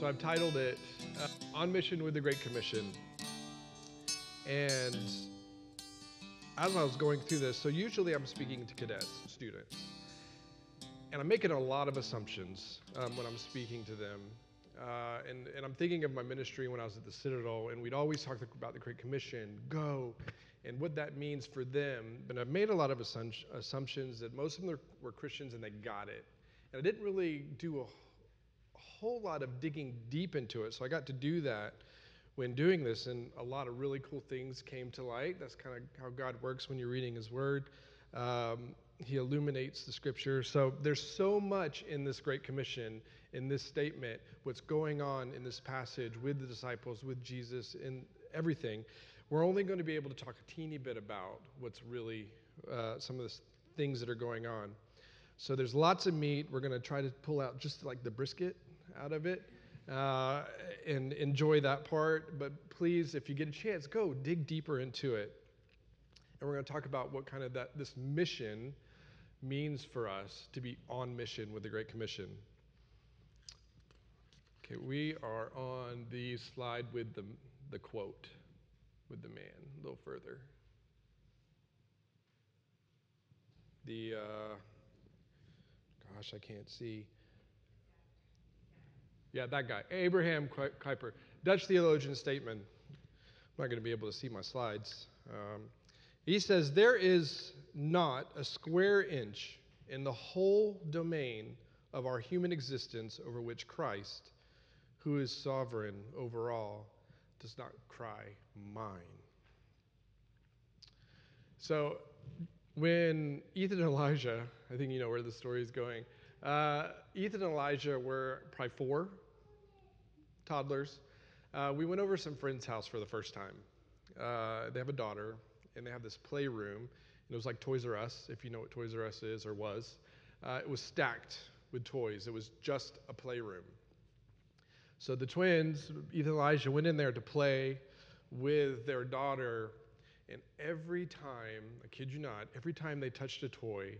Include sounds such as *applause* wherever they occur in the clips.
So I've titled it uh, On Mission with the Great Commission. And as I was going through this, so usually I'm speaking to cadets, students, and I'm making a lot of assumptions um, when I'm speaking to them. Uh, and, and I'm thinking of my ministry when I was at the Citadel, and we'd always talk about the Great Commission, go, and what that means for them. But I've made a lot of assumptions that most of them were Christians and they got it. And I didn't really do a whole lot of digging deep into it. So I got to do that when doing this, and a lot of really cool things came to light. That's kind of how God works when you're reading His Word. Um, he illuminates the scripture. So there's so much in this Great Commission, in this statement, what's going on in this passage with the disciples, with Jesus, in everything. We're only going to be able to talk a teeny bit about what's really uh, some of the things that are going on. So there's lots of meat. We're going to try to pull out just like the brisket out of it uh, and enjoy that part. But please, if you get a chance, go dig deeper into it. And we're going to talk about what kind of that this mission means for us to be on mission with the Great Commission. Okay, we are on the slide with the, the quote with the man a little further. The, uh, gosh, I can't see. Yeah, that guy, Abraham Kuyper, Dutch theologian statement. I'm not going to be able to see my slides. Um, he says, There is not a square inch in the whole domain of our human existence over which Christ, who is sovereign over all, does not cry, Mine. So when Ethan and Elijah, I think you know where the story is going, uh, Ethan and Elijah were probably four toddlers. Uh, we went over to some friend's house for the first time. Uh, they have a daughter, and they have this playroom. And it was like Toys R Us, if you know what Toys R Us is or was. Uh, it was stacked with toys. It was just a playroom. So the twins, Ethan and Elijah, went in there to play with their daughter, and every time, I kid you not, every time they touched a toy,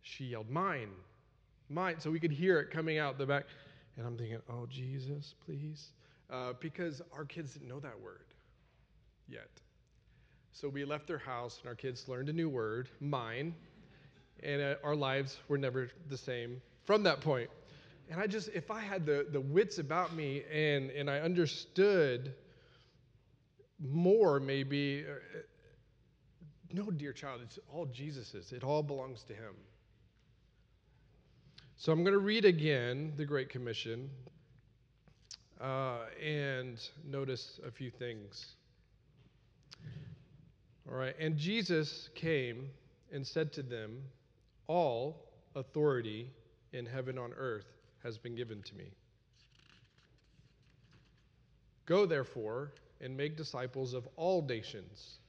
she yelled, Mine, mine. So we could hear it coming out the back. And I'm thinking, Oh, Jesus, please. Uh, because our kids didn't know that word yet. So we left their house, and our kids learned a new word, mine, and uh, our lives were never the same from that point. And I just, if I had the, the wits about me and, and I understood more, maybe, uh, no, dear child, it's all Jesus's. It all belongs to Him. So I'm going to read again the Great Commission uh, and notice a few things. All right, and Jesus came and said to them, All authority in heaven on earth has been given to me. Go, therefore, and make disciples of all nations,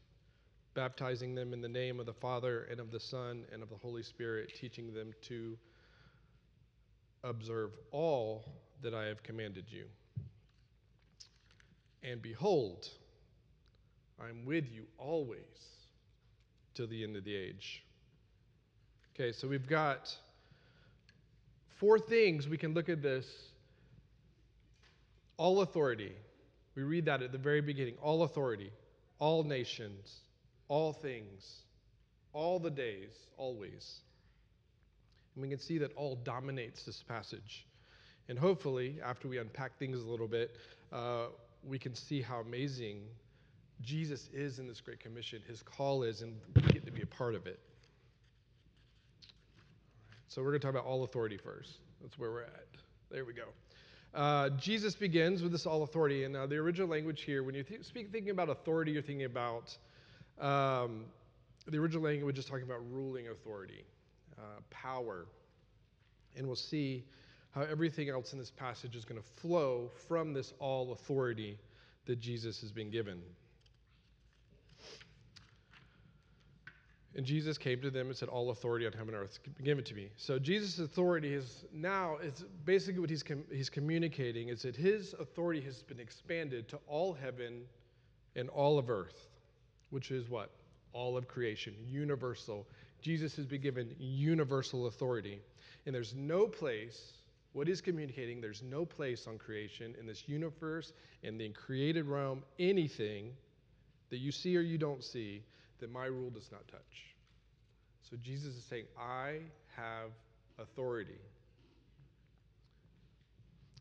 baptizing them in the name of the Father and of the Son and of the Holy Spirit, teaching them to observe all that I have commanded you. And behold, I'm with you always till the end of the age. Okay, so we've got four things we can look at this. All authority. We read that at the very beginning. All authority, all nations, all things, all the days, always. And we can see that all dominates this passage. And hopefully, after we unpack things a little bit, uh, we can see how amazing Jesus is in this Great Commission, his call is, and we get to be a part of it. So we're going to talk about all authority first. That's where we're at. There we go. Uh, Jesus begins with this all authority. And uh, the original language here, when you th- speak thinking about authority, you're thinking about um, the original language is talking about ruling authority, uh, power. And we'll see how everything else in this passage is going to flow from this all authority that Jesus has been given. And Jesus came to them and said, All authority on heaven and earth is given to me. So Jesus' authority is now, is basically what he's, com- he's communicating is that his authority has been expanded to all heaven and all of earth, which is what? All of creation, universal. Jesus has been given universal authority. And there's no place What he's communicating, there's no place on creation, in this universe, in the created realm, anything that you see or you don't see, that my rule does not touch. So Jesus is saying, I have authority.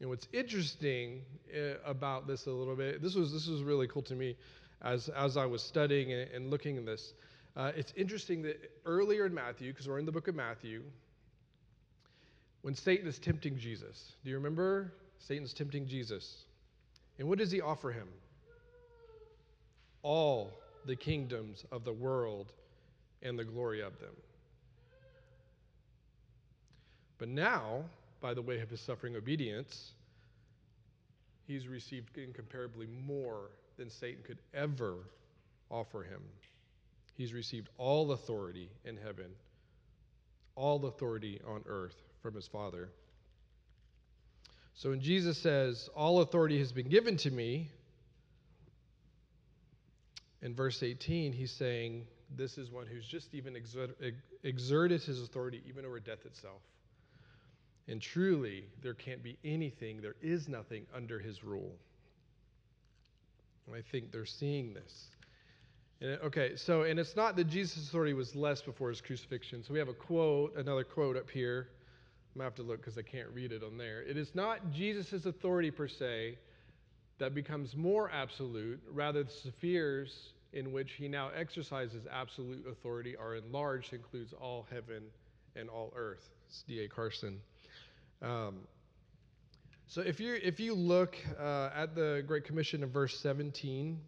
And what's interesting uh, about this a little bit, this was this was really cool to me as as I was studying and, and looking at this. Uh, it's interesting that earlier in Matthew, because we're in the book of Matthew, when Satan is tempting Jesus, do you remember? Satan's tempting Jesus. And what does he offer him? All the kingdoms of the world and the glory of them. But now, by the way of his suffering obedience, he's received incomparably more than Satan could ever offer him. He's received all authority in heaven, all authority on earth from his Father. So when Jesus says, All authority has been given to me, in verse 18, he's saying, This is one who's just even exerted his authority even over death itself. And truly, there can't be anything, there is nothing under his rule. And I think they're seeing this. Okay, so, and it's not that Jesus' authority was less before his crucifixion. So we have a quote, another quote up here. I'm going to have to look because I can't read it on there. It is not Jesus' authority per se that becomes more absolute, rather, the spheres in which he now exercises absolute authority are enlarged, includes all heaven and all earth. It's D.A. Carson. Um, so if you if you look uh, at the Great Commission in verse 17,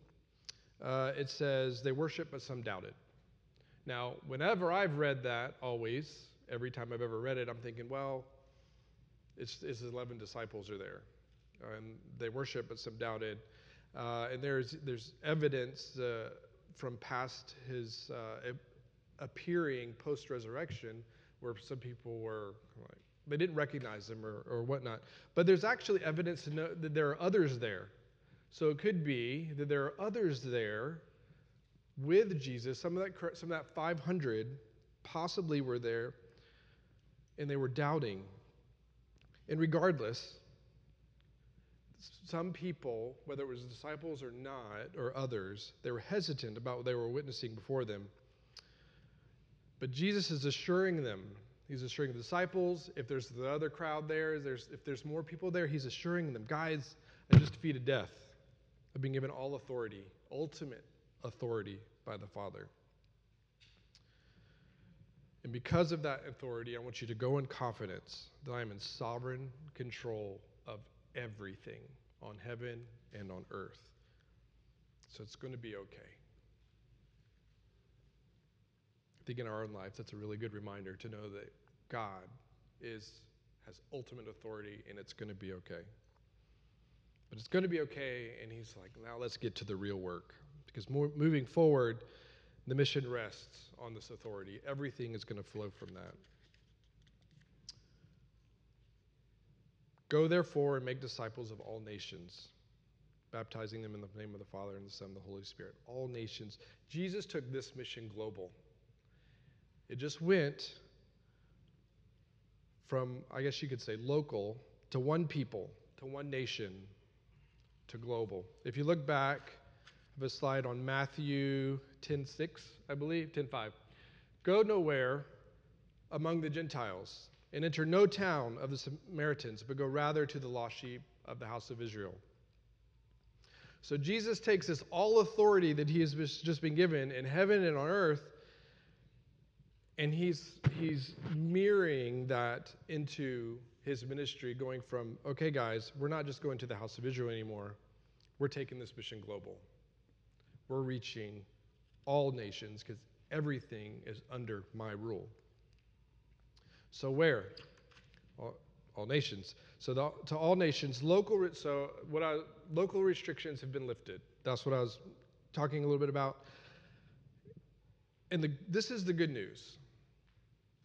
uh, it says they worship, but some doubted. Now, whenever I've read that, always every time I've ever read it, I'm thinking, well, it's, it's 11 disciples are there, and they worship, but some doubted. Uh, and there's there's evidence uh, from past his uh, appearing post resurrection where some people were like they didn't recognize him or, or whatnot. But there's actually evidence to know that there are others there. So it could be that there are others there with Jesus. Some of that, some of that 500 possibly were there, and they were doubting. And regardless, some people, whether it was disciples or not, or others, they were hesitant about what they were witnessing before them. But Jesus is assuring them He's assuring the disciples, if there's the other crowd there, there's, if there's more people there, he's assuring them, guys, I just defeated death. I've been given all authority, ultimate authority by the Father. And because of that authority, I want you to go in confidence that I am in sovereign control of everything on heaven and on earth. So it's going to be okay. I think in our own lives, that's a really good reminder to know that God is, has ultimate authority and it's going to be okay. But it's going to be okay, and he's like, now let's get to the real work. Because more, moving forward, the mission rests on this authority. Everything is going to flow from that. Go therefore and make disciples of all nations, baptizing them in the name of the Father and the Son and the Holy Spirit. All nations. Jesus took this mission global. It just went from, I guess you could say, local to one people, to one nation, to global. If you look back, I have a slide on Matthew 10:6, I believe, 10:5. Go nowhere among the Gentiles and enter no town of the Samaritans, but go rather to the lost sheep of the house of Israel. So Jesus takes this all authority that he has just been given in heaven and on earth and he's, he's mirroring that into his ministry, going from, okay, guys, we're not just going to the house of Israel anymore. We're taking this mission global. We're reaching all nations because everything is under my rule. So, where? All, all nations. So, the, to all nations, local, so what I, local restrictions have been lifted. That's what I was talking a little bit about. And the, this is the good news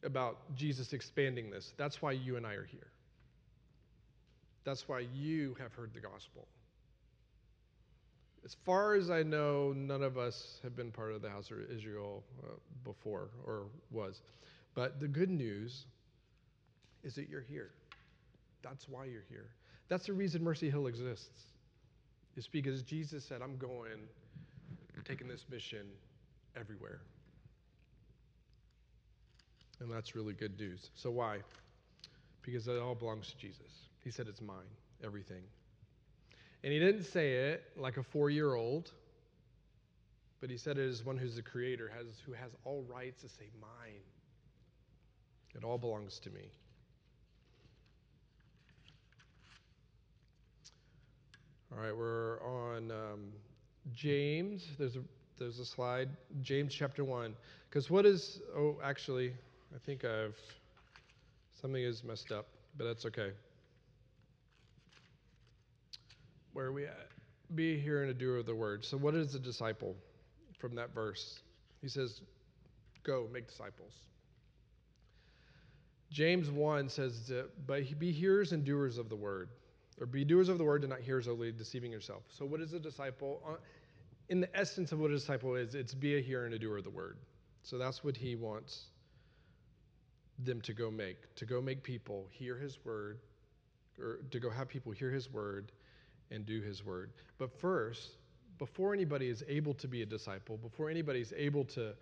about Jesus expanding this. That's why you and I are here. That's why you have heard the gospel. As far as I know, none of us have been part of the house of Israel uh, before or was. But the good news is that you're here. That's why you're here. That's the reason Mercy Hill exists. It's because Jesus said, I'm going, taking this mission everywhere. And that's really good news. So, why? Because it all belongs to Jesus. He said, It's mine, everything. And he didn't say it like a four year old, but he said it as one who's the creator, has, who has all rights to say, Mine. It all belongs to me. All right, we're on um, James. There's a there's a slide, James chapter one. Because what is? Oh, actually, I think I've something is messed up, but that's okay. Where we at? Be here and a doer of the word. So, what is a disciple from that verse? He says, "Go make disciples." James 1 says, But be hearers and doers of the word, or be doers of the word and not hearers only, deceiving yourself. So, what is a disciple? Uh, in the essence of what a disciple is, it's be a hearer and a doer of the word. So, that's what he wants them to go make, to go make people hear his word, or to go have people hear his word and do his word. But first, before anybody is able to be a disciple, before anybody is able to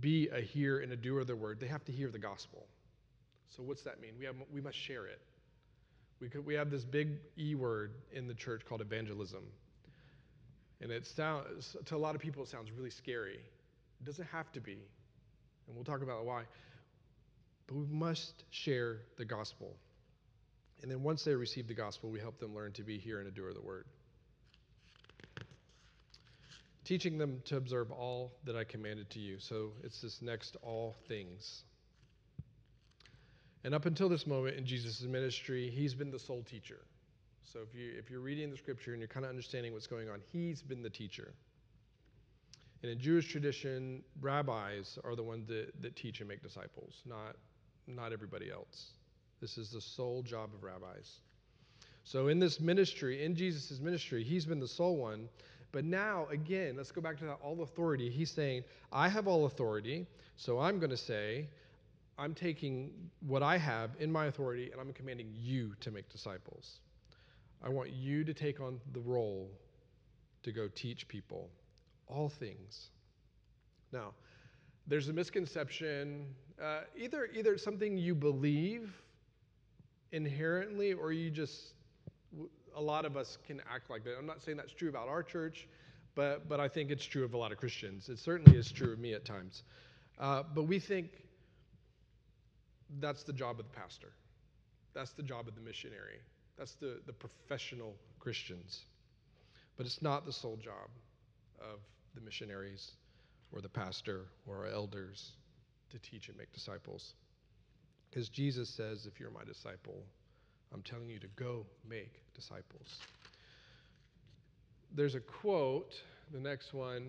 be a hearer and a doer of the word, they have to hear the gospel. So what's that mean? We, have, we must share it. We, could, we have this big E word in the church called evangelism. And it sounds, to a lot of people, it sounds really scary. It doesn't have to be. And we'll talk about why. But we must share the gospel. And then once they receive the gospel, we help them learn to be here and a the word. Teaching them to observe all that I commanded to you. So it's this next all things. And up until this moment in Jesus' ministry, he's been the sole teacher. So if, you, if you're reading the scripture and you're kind of understanding what's going on, he's been the teacher. And in Jewish tradition, rabbis are the ones that, that teach and make disciples, not, not everybody else. This is the sole job of rabbis. So in this ministry, in Jesus' ministry, he's been the sole one. But now, again, let's go back to that all authority. He's saying, I have all authority, so I'm going to say, I'm taking what I have in my authority and I'm commanding you to make disciples. I want you to take on the role to go teach people all things. Now, there's a misconception uh, either either something you believe inherently or you just a lot of us can act like that. I'm not saying that's true about our church, but but I think it's true of a lot of Christians. It certainly is true of me at times. Uh, but we think that's the job of the pastor. That's the job of the missionary. That's the, the professional Christians. But it's not the sole job of the missionaries or the pastor or our elders to teach and make disciples. Because Jesus says, if you're my disciple, I'm telling you to go make disciples. There's a quote, the next one.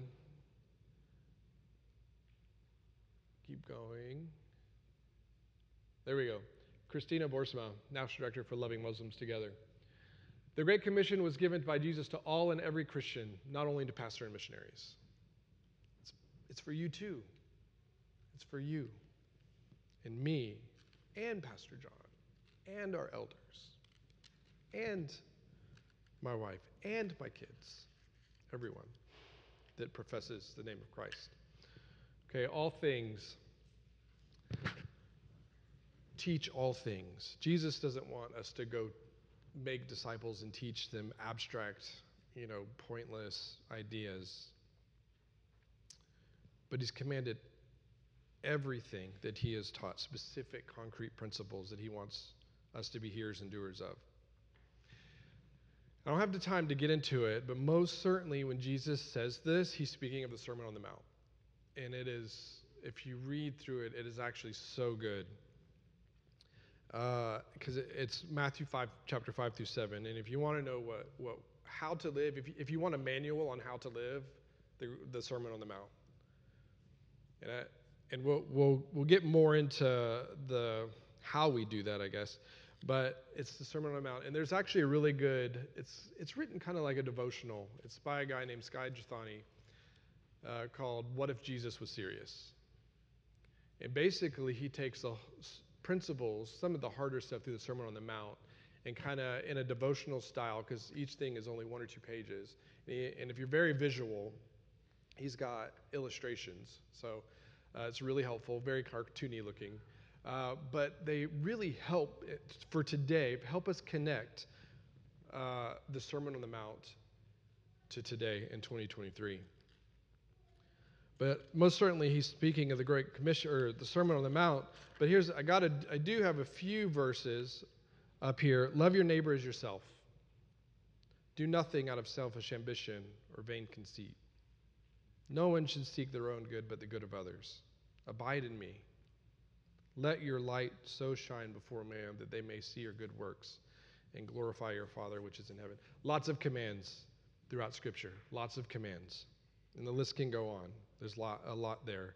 Keep going. There we go. Christina Borsma, National Director for Loving Muslims Together. The Great Commission was given by Jesus to all and every Christian, not only to pastor and missionaries. It's, it's for you too. It's for you and me and Pastor John and our elders and my wife and my kids, everyone that professes the name of Christ. Okay, all things teach all things. Jesus doesn't want us to go make disciples and teach them abstract, you know, pointless ideas. But he's commanded everything that he has taught, specific, concrete principles that he wants us to be hearers and doers of. I don't have the time to get into it, but most certainly when Jesus says this, he's speaking of the Sermon on the Mount. And it is, if you read through it, it is actually so good because uh, it, it's Matthew 5, chapter 5 through 7. And if you want to know what, what, how to live, if you, if you want a manual on how to live, the, the Sermon on the Mount. And, I, and we'll, we'll, we'll get more into the how we do that, I guess. But it's the Sermon on the Mount. And there's actually a really good, it's, it's written kind of like a devotional. It's by a guy named Skye Jethani uh, called What If Jesus Was Serious? And basically, he takes the principles, some of the harder stuff through the Sermon on the Mount, and kind of in a devotional style because each thing is only one or two pages. And, he, and if you're very visual, he's got illustrations. So it's really helpful, very cartoony looking. Uh, but they really help for today, help us connect uh, the Sermon on the Mount to today in 2023. But most certainly, he's speaking of the Great Commission or the Sermon on the Mount. But here's I got I do have a few verses up here. Love your neighbor as yourself. Do nothing out of selfish ambition or vain conceit. No one should seek their own good, but the good of others. Abide in me. Let your light so shine before man that they may see your good works and glorify your Father which is in heaven. Lots of commands throughout Scripture. Lots of commands. And the list can go on. There's a lot, a lot there.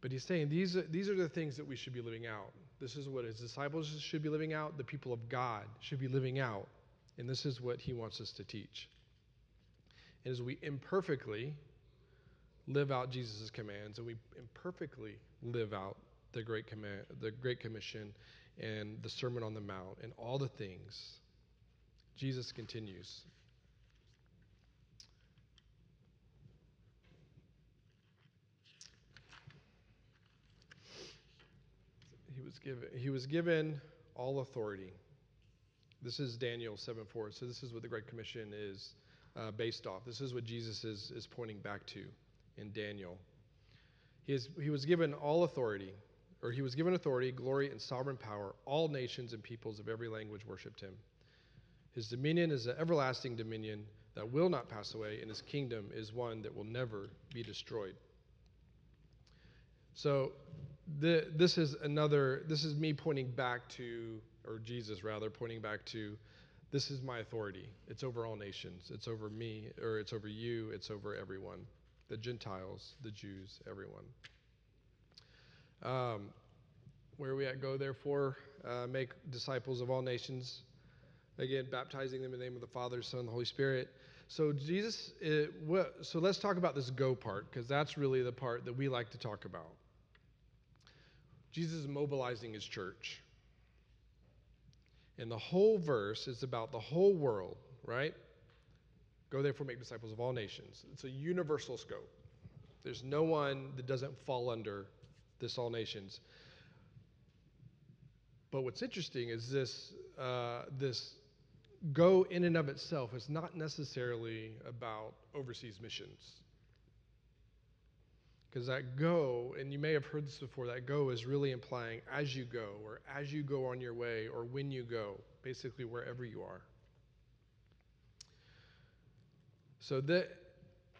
But he's saying these are, these are the things that we should be living out. This is what his disciples should be living out, the people of God should be living out. And this is what he wants us to teach. And as we imperfectly live out Jesus' commands and we imperfectly live out the Great, command, the Great Commission and the Sermon on the Mount and all the things, Jesus continues. He was given, he was given all authority. This is Daniel 7 4. So, this is what the Great Commission is uh, based off. This is what Jesus is, is pointing back to in Daniel. He, is, he was given all authority, or he was given authority, glory, and sovereign power. All nations and peoples of every language worshiped him. His dominion is an everlasting dominion that will not pass away, and his kingdom is one that will never be destroyed. So, the, this is another, this is me pointing back to, or Jesus rather, pointing back to, this is my authority. It's over all nations. It's over me, or it's over you, it's over everyone the Gentiles, the Jews, everyone. Um, where we at? Go therefore, uh, make disciples of all nations. Again, baptizing them in the name of the Father, Son, and the Holy Spirit. So Jesus, it, what, so let's talk about this go part because that's really the part that we like to talk about. Jesus is mobilizing his church. And the whole verse is about the whole world, right? Go therefore make disciples of all nations. It's a universal scope. There's no one that doesn't fall under this all nations. But what's interesting is this uh, this go in and of itself is not necessarily about overseas missions. Because that go, and you may have heard this before, that go is really implying as you go, or as you go on your way, or when you go, basically wherever you are. So that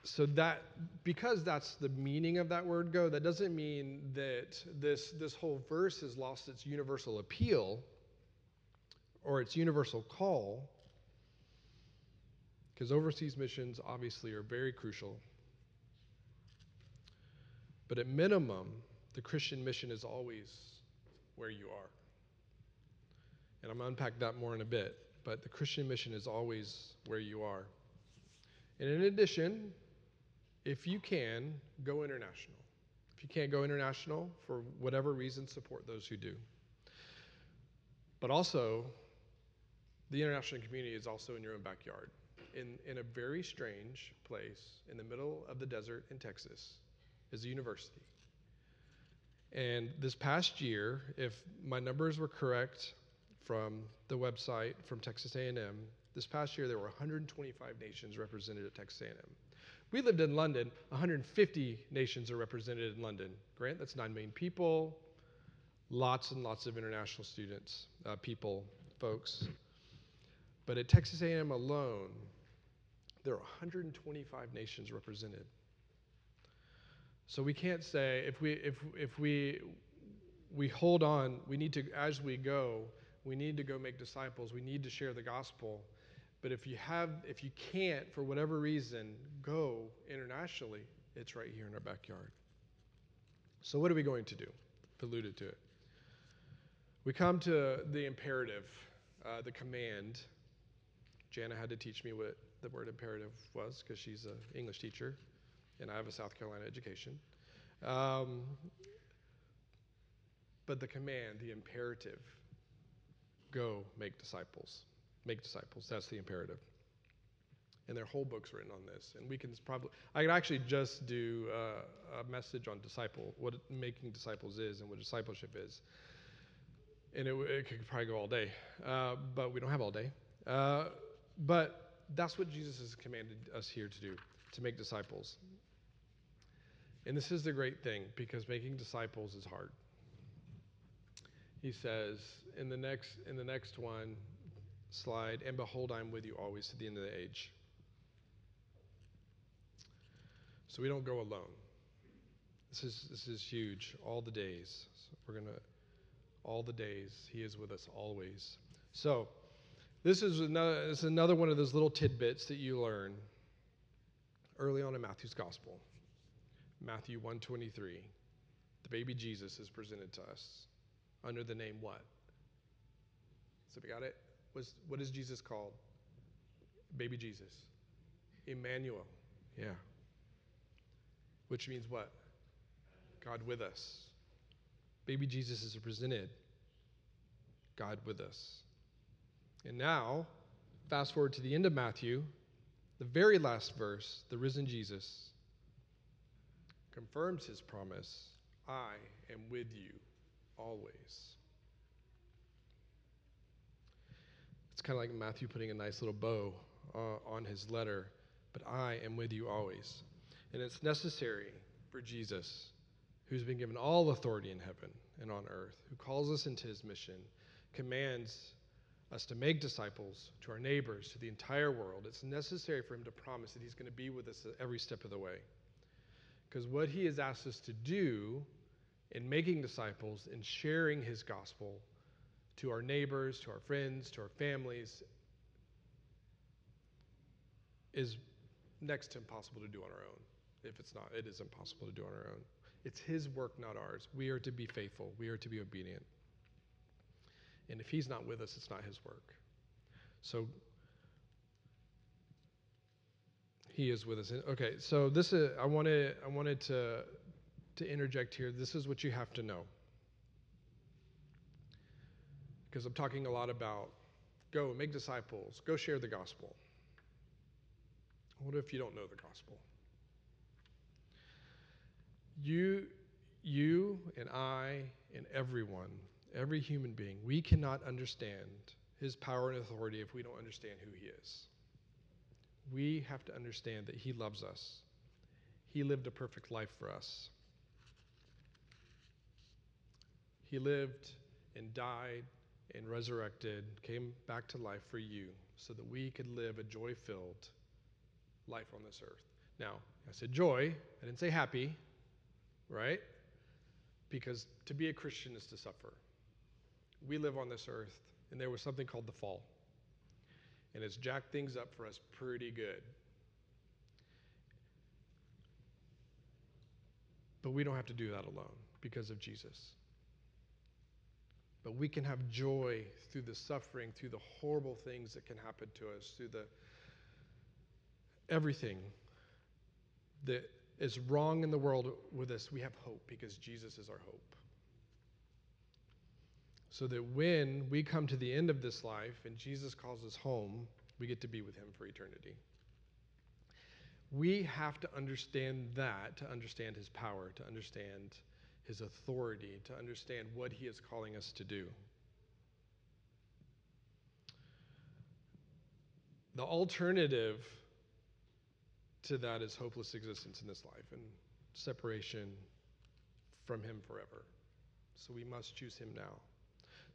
so that because that's the meaning of that word go, that doesn't mean that this this whole verse has lost its universal appeal or its universal call. Because overseas missions obviously are very crucial. But at minimum, the Christian mission is always where you are. And I'm going to unpack that more in a bit. But the Christian mission is always where you are. And in addition, if you can, go international. If you can't go international, for whatever reason, support those who do. But also, the international community is also in your own backyard, in, in a very strange place in the middle of the desert in Texas, is a university. And this past year, if my numbers were correct from the website from Texas A&M, this past year, there were 125 nations represented at Texas A&M. We lived in London. 150 nations are represented in London. Grant, that's 9 million people. Lots and lots of international students, uh, people, folks. But at Texas A&M alone, there are 125 nations represented. So we can't say if we if if we we hold on, we need to as we go, we need to go make disciples. We need to share the gospel. But if you have, if you can't, for whatever reason, go internationally, it's right here in our backyard. So what are we going to do? Alluded to it. We come to the imperative, uh, the command. Jana had to teach me what the word imperative was because she's an English teacher, and I have a South Carolina education. Um, but the command, the imperative, go make disciples. Make disciples. That's the imperative. And their whole book's written on this. And we can probably, I could actually just do uh, a message on disciple, what making disciples is and what discipleship is. And it, it could probably go all day. Uh, but we don't have all day. Uh, but that's what Jesus has commanded us here to do, to make disciples. And this is the great thing because making disciples is hard. He says in the next in the next one slide, and behold, I'm with you always to the end of the age. So we don't go alone. This is this is huge. All the days. So we're gonna all the days. He is with us always. So this is another this is another one of those little tidbits that you learn early on in Matthew's gospel. Matthew 123. The baby Jesus is presented to us under the name what? So we got it? Was what is Jesus called? Baby Jesus. Emmanuel. Yeah. Which means what? God with us. Baby Jesus is presented. God with us. And now, fast forward to the end of Matthew, the very last verse, the risen Jesus confirms his promise I am with you always. It's kind of like Matthew putting a nice little bow uh, on his letter, but I am with you always. And it's necessary for Jesus, who's been given all authority in heaven and on earth, who calls us into his mission, commands us to make disciples to our neighbors, to the entire world. It's necessary for him to promise that he's going to be with us every step of the way. Because what he has asked us to do in making disciples and sharing his gospel to our neighbors, to our friends, to our families is next to impossible to do on our own. If it's not, it is impossible to do on our own. It's his work, not ours. We are to be faithful, we are to be obedient. And if he's not with us, it's not his work. So he is with us. Okay, so this is I wanted I wanted to to interject here. This is what you have to know. Because I'm talking a lot about go make disciples, go share the gospel. What if you don't know the gospel? You, you and I and everyone, every human being, we cannot understand his power and authority if we don't understand who he is. We have to understand that he loves us. He lived a perfect life for us. He lived and died and resurrected, came back to life for you so that we could live a joy filled life on this earth. Now, I said joy, I didn't say happy, right? Because to be a Christian is to suffer. We live on this earth, and there was something called the fall. And it's jacked things up for us pretty good. But we don't have to do that alone because of Jesus. But we can have joy through the suffering, through the horrible things that can happen to us, through the everything that is wrong in the world with us. We have hope because Jesus is our hope. So that when we come to the end of this life and Jesus calls us home, we get to be with him for eternity. We have to understand that to understand his power, to understand his authority, to understand what he is calling us to do. The alternative to that is hopeless existence in this life and separation from him forever. So we must choose him now.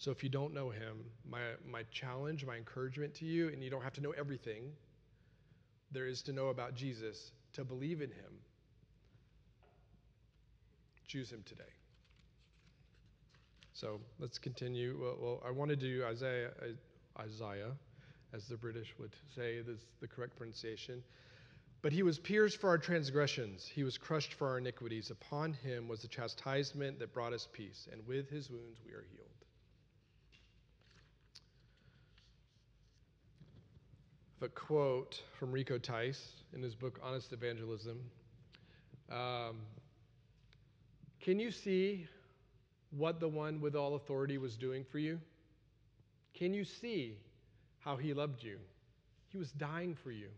So if you don't know him, my, my challenge, my encouragement to you, and you don't have to know everything, there is to know about Jesus, to believe in him, Choose him today. So let's continue. Well, well I want to do Isaiah, uh, Isaiah, as the British would say, is the correct pronunciation. But he was pierced for our transgressions, he was crushed for our iniquities. Upon him was the chastisement that brought us peace, and with his wounds we are healed. A quote from Rico Tice in his book Honest Evangelism. Um, can you see what the one with all authority was doing for you? Can you see how he loved you? He was dying for you.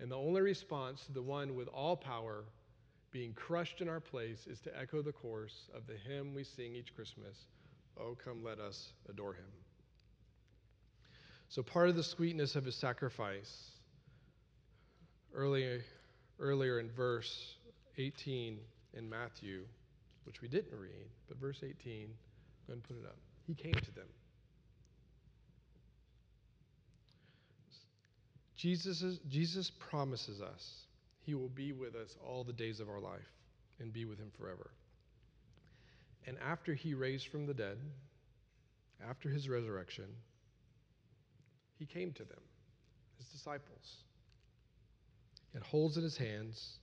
And the only response to the one with all power being crushed in our place is to echo the chorus of the hymn we sing each Christmas Oh, come, let us adore him. So, part of the sweetness of his sacrifice, earlier, earlier in verse 18 in Matthew, which we didn't read, but verse 18, go ahead and put it up. He came to them. Jesus, Jesus promises us he will be with us all the days of our life and be with him forever. And after he raised from the dead, after his resurrection, he came to them, his disciples. He had holes in his hands,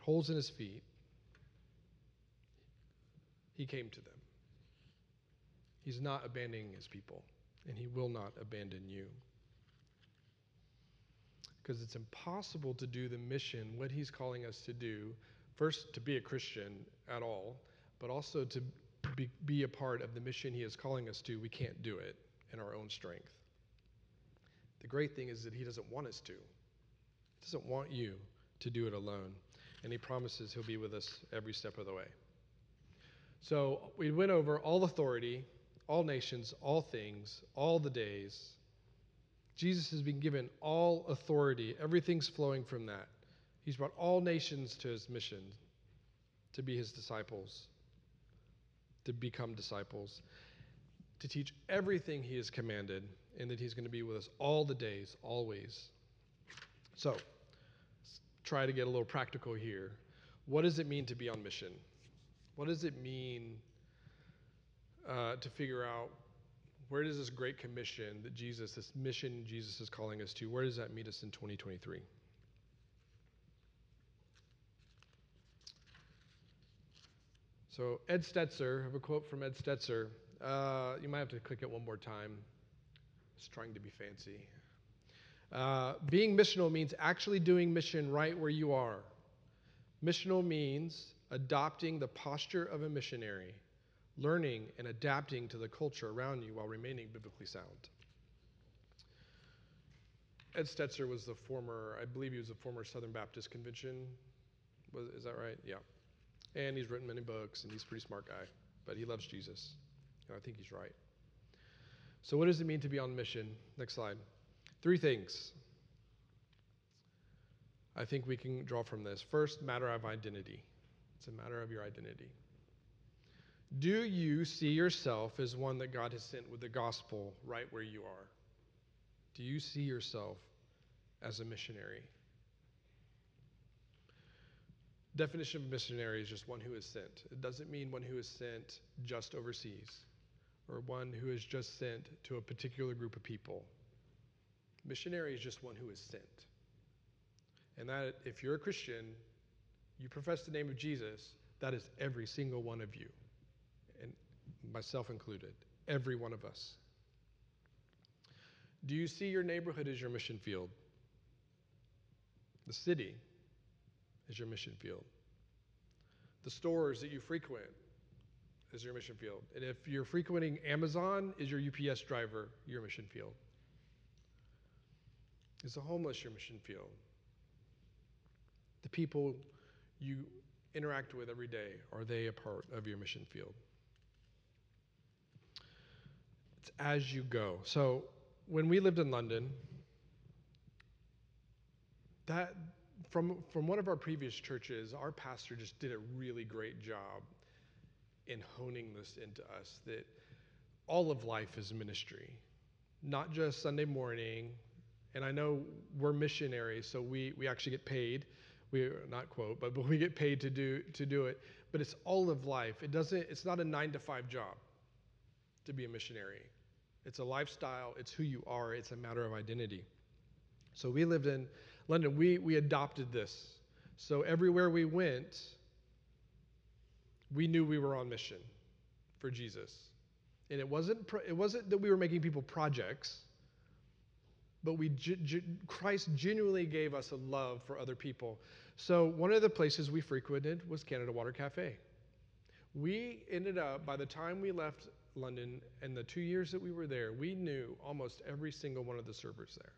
holes in his feet. He came to them. He's not abandoning his people, and he will not abandon you because it's impossible to do the mission, what He's calling us to do, first to be a Christian at all, but also to be, be a part of the mission He is calling us to. We can't do it in our own strength. The great thing is that He doesn't want us to, He doesn't want you to do it alone. And He promises He'll be with us every step of the way. So we went over all authority, all nations, all things, all the days Jesus has been given all authority. Everything's flowing from that. He's brought all nations to his mission to be his disciples, to become disciples, to teach everything he has commanded, and that he's going to be with us all the days, always. So, try to get a little practical here. What does it mean to be on mission? What does it mean uh, to figure out where does this great commission that Jesus, this mission Jesus is calling us to, where does that meet us in 2023? So, Ed Stetzer, I have a quote from Ed Stetzer. Uh, you might have to click it one more time. It's trying to be fancy. Uh, being missional means actually doing mission right where you are. Missional means adopting the posture of a missionary learning and adapting to the culture around you while remaining biblically sound. Ed Stetzer was the former, I believe he was a former Southern Baptist Convention. Was, is that right? Yeah. And he's written many books, and he's a pretty smart guy, but he loves Jesus. And I think he's right. So, what does it mean to be on mission? Next slide. Three things I think we can draw from this. First, matter of identity. It's a matter of your identity. Do you see yourself as one that God has sent with the gospel right where you are? Do you see yourself as a missionary? Definition of missionary is just one who is sent. It doesn't mean one who is sent just overseas or one who is just sent to a particular group of people. Missionary is just one who is sent. And that if you're a Christian, you profess the name of Jesus, that is every single one of you and myself included, every one of us. Do you see your neighborhood as your mission field? The city is your mission field. The stores that you frequent is your mission field. And if you're frequenting Amazon, is your UPS driver your mission field? Is the homeless your mission field? The people you interact with every day, are they a part of your mission field? It's as you go. So when we lived in London, that from from one of our previous churches, our pastor just did a really great job in honing this into us that all of life is ministry, not just Sunday morning. And I know we're missionaries, so we, we actually get paid. We not quote, but, but we get paid to do to do it. But it's all of life. It doesn't. It's not a nine to five job to be a missionary. It's a lifestyle, it's who you are, it's a matter of identity. So we lived in London, we, we adopted this. So everywhere we went, we knew we were on mission for Jesus. And it wasn't, it wasn't that we were making people projects, but we, Christ genuinely gave us a love for other people. So one of the places we frequented was Canada Water Cafe. We ended up, by the time we left London, and the two years that we were there, we knew almost every single one of the servers there.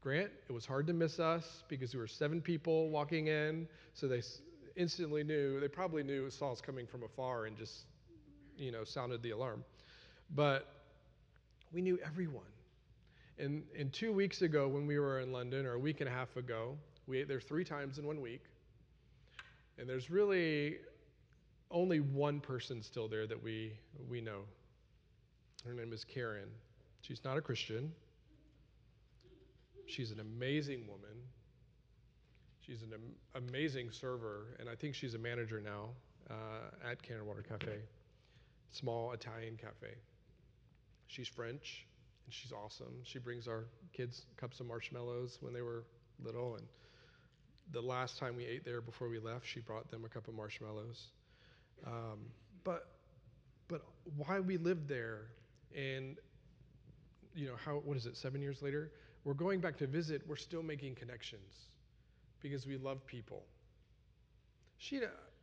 Grant, it was hard to miss us because we were seven people walking in, so they instantly knew, they probably knew saw us coming from afar and just, you know, sounded the alarm. But we knew everyone. And, and two weeks ago, when we were in London, or a week and a half ago, we ate there three times in one week. And there's really only one person still there that we, we know. Her name is Karen. She's not a Christian. She's an amazing woman. She's an am- amazing server, and I think she's a manager now uh, at Cannon Water Cafe, small Italian cafe. She's French, and she's awesome. She brings our kids cups of marshmallows when they were little, and the last time we ate there before we left, she brought them a cup of marshmallows. Um, but but why we lived there, and you know how what is it? Seven years later, we're going back to visit. We're still making connections because we love people. She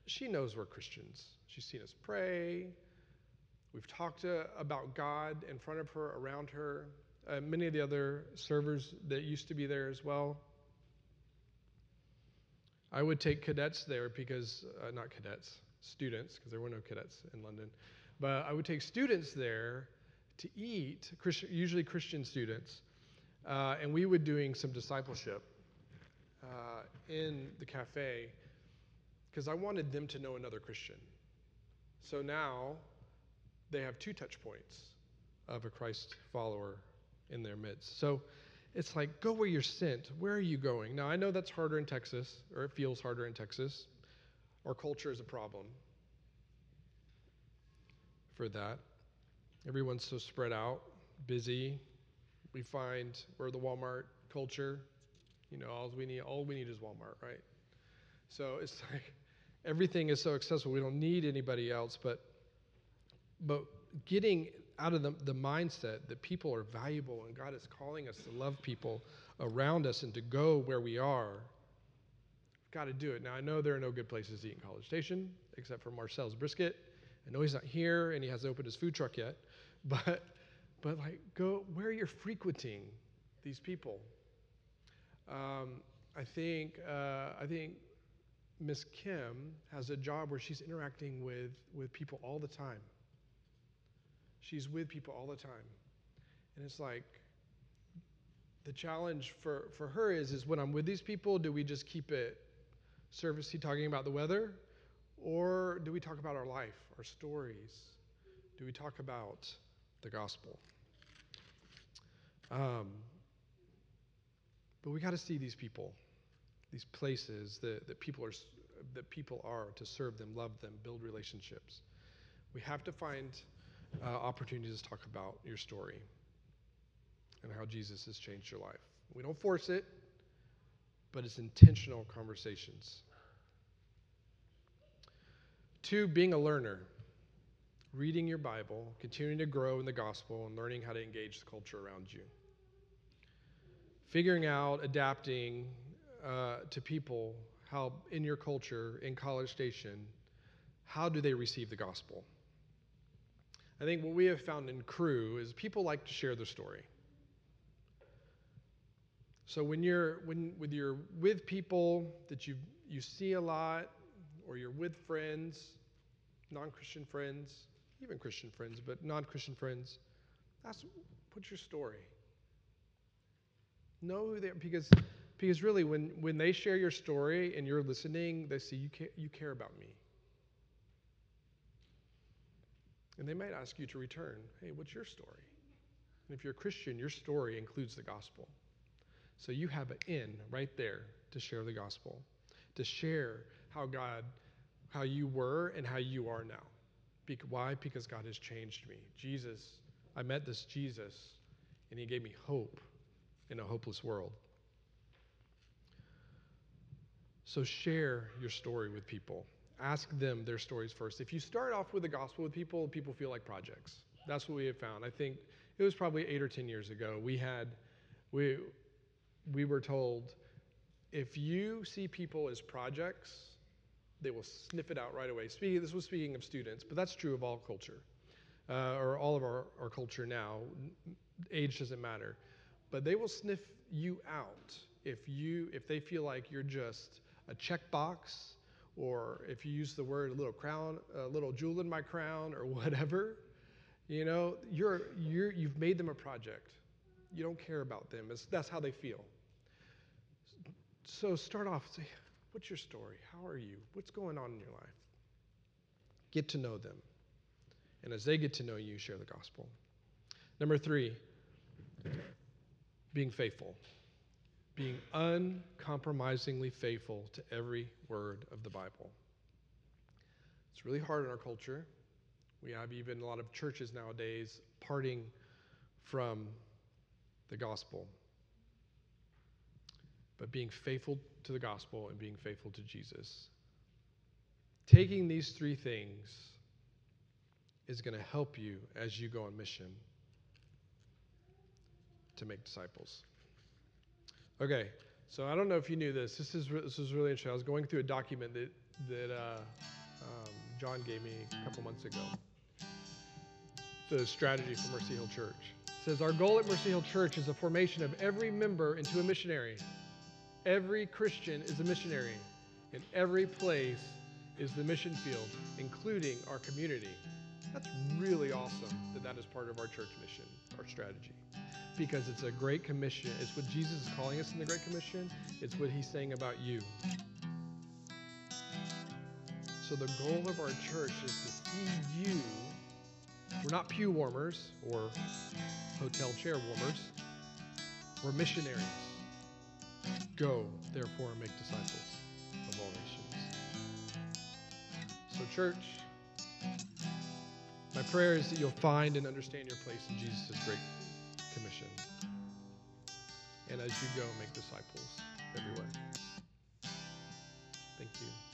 she knows we're Christians. She's seen us pray. We've talked to, about God in front of her, around her. Uh, many of the other servers that used to be there as well. I would take cadets there because, uh, not cadets, students, because there were no cadets in London, but I would take students there to eat, usually Christian students, uh, and we would doing some discipleship uh, in the cafe because I wanted them to know another Christian. So now they have two touch points of a Christ follower in their midst. So it's like, go where you're sent. Where are you going? Now, I know that's harder in Texas, or it feels harder in Texas. Our culture is a problem for that. Everyone's so spread out, busy. We find we're the Walmart culture. You know, all we need, all we need is Walmart, right? So it's *laughs* like everything is so accessible. We don't need anybody else, but but getting out of the, the mindset that people are valuable and God is calling us to love people around us and to go where we are, we've got to do it. Now, I know there are no good places to eat in College Station except for Marcel's Brisket. I know he's not here and he hasn't opened his food truck yet, *laughs* but, but like, go where you're frequenting these people. Um, I think, uh, I think Miss Kim has a job where she's interacting with, with people all the time. She's with people all the time. And it's like the challenge for, for her is, is when I'm with these people, do we just keep it servicey talking about the weather? Or do we talk about our life, our stories? Do we talk about the gospel? Um, but we got to see these people, these places that, that people are that people are to serve them, love them, build relationships. We have to find uh, opportunities to talk about your story and how Jesus has changed your life. We don't force it, but it's intentional conversations. Two, being a learner, reading your Bible, continuing to grow in the gospel, and learning how to engage the culture around you. Figuring out, adapting uh, to people, how in your culture, in College Station, how do they receive the gospel? I think what we have found in Cru is people like to share their story. So when you're when with you're with people that you you see a lot, or you're with friends, non-Christian friends, even Christian friends, but non-Christian friends, that's put your story. Know who they are because because really when when they share your story and you're listening, they see you care, you care about me. And they might ask you to return hey, what's your story? And if you're a Christian, your story includes the gospel. So you have an in right there to share the gospel, to share how God, how you were and how you are now. Why? Because God has changed me. Jesus, I met this Jesus, and he gave me hope in a hopeless world. So share your story with people ask them their stories first. If you start off with the gospel with people, people feel like projects. That's what we have found. I think it was probably eight or ten years ago. We had, we, we were told, if you see people as projects, they will sniff it out right away. Speaking, this was speaking of students, but that's true of all culture. uh, or all of our, our culture now. Age doesn't matter. But they will sniff you out if you if they feel like you're just a checkbox or if you use the word a little crown, a little jewel in my crown or *laughs* whatever, you know, you're, you're, you've made them a project. You don't care about them. It's, that's how they feel. So start off, say, what's your story? How are you? What's going on in your life? Get to know them. And as they get to know you, share the gospel. Number three, being faithful. Being uncompromisingly faithful to every word of the Bible. It's really hard in our culture. We have even a lot of churches nowadays parting from the gospel. But being faithful to the gospel and being faithful to Jesus. Taking these three things is going to help you as you go on mission to make disciples. Okay, so I don't know if you knew this. This is, this is really interesting. I was going through a document that, that uh, um, John gave me a couple months ago. The strategy for Mercy Hill Church. It says, Our goal at Mercy Hill Church is the formation of every member into a missionary. Every Christian is a missionary, and every place is the mission field, including our community. That's really awesome that that is part of our church mission, our strategy. Because it's a great commission. It's what Jesus is calling us in the Great Commission, it's what he's saying about you. So the goal of our church is to see you. We're not pew warmers or hotel chair warmers. We're missionaries. Go, therefore, and make disciples of all nations. So, church, my prayer is that you'll find and understand your place in Jesus' great commission. And as you go, make disciples everywhere. Thank you.